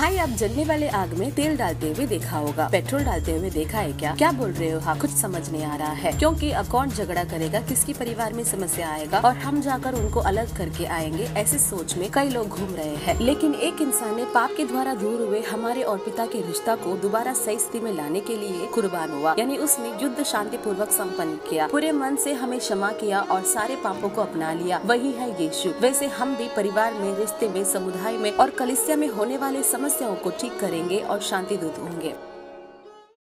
भाई, आप जलने वाले आग में तेल डालते हुए देखा होगा। पेट्रोल डालते हुए देखा है क्या? क्या बोल रहे हो? हाँ कुछ समझ नहीं आ रहा है। क्योंकि अब कौन झगड़ा करेगा? किसकी परिवार में समस्या आएगा? और हम जाकर उनको अलग करके आएँगे, ऐसे सोच में कई लोग घूम रहे हैं। लेकिन एक इंसान ने पाप के द्वारा दूर हुए हमारे और पिता के रिश्ता को दोबारा सही स्थिति में लाने के लिए कुर्बान हुआ। यानी उसने युद्ध शांति पूर्वक सम्पन्न किया। पूरे मन से हमें क्षमा किया और सारे पापों को अपना लिया। वही है यीशु। वैसे हम भी परिवार में, रिश्ते में, समुदाय में और कलिसिया में होने वाले समस्याओं को ठीक करेंगे और शांति दूत होंगे।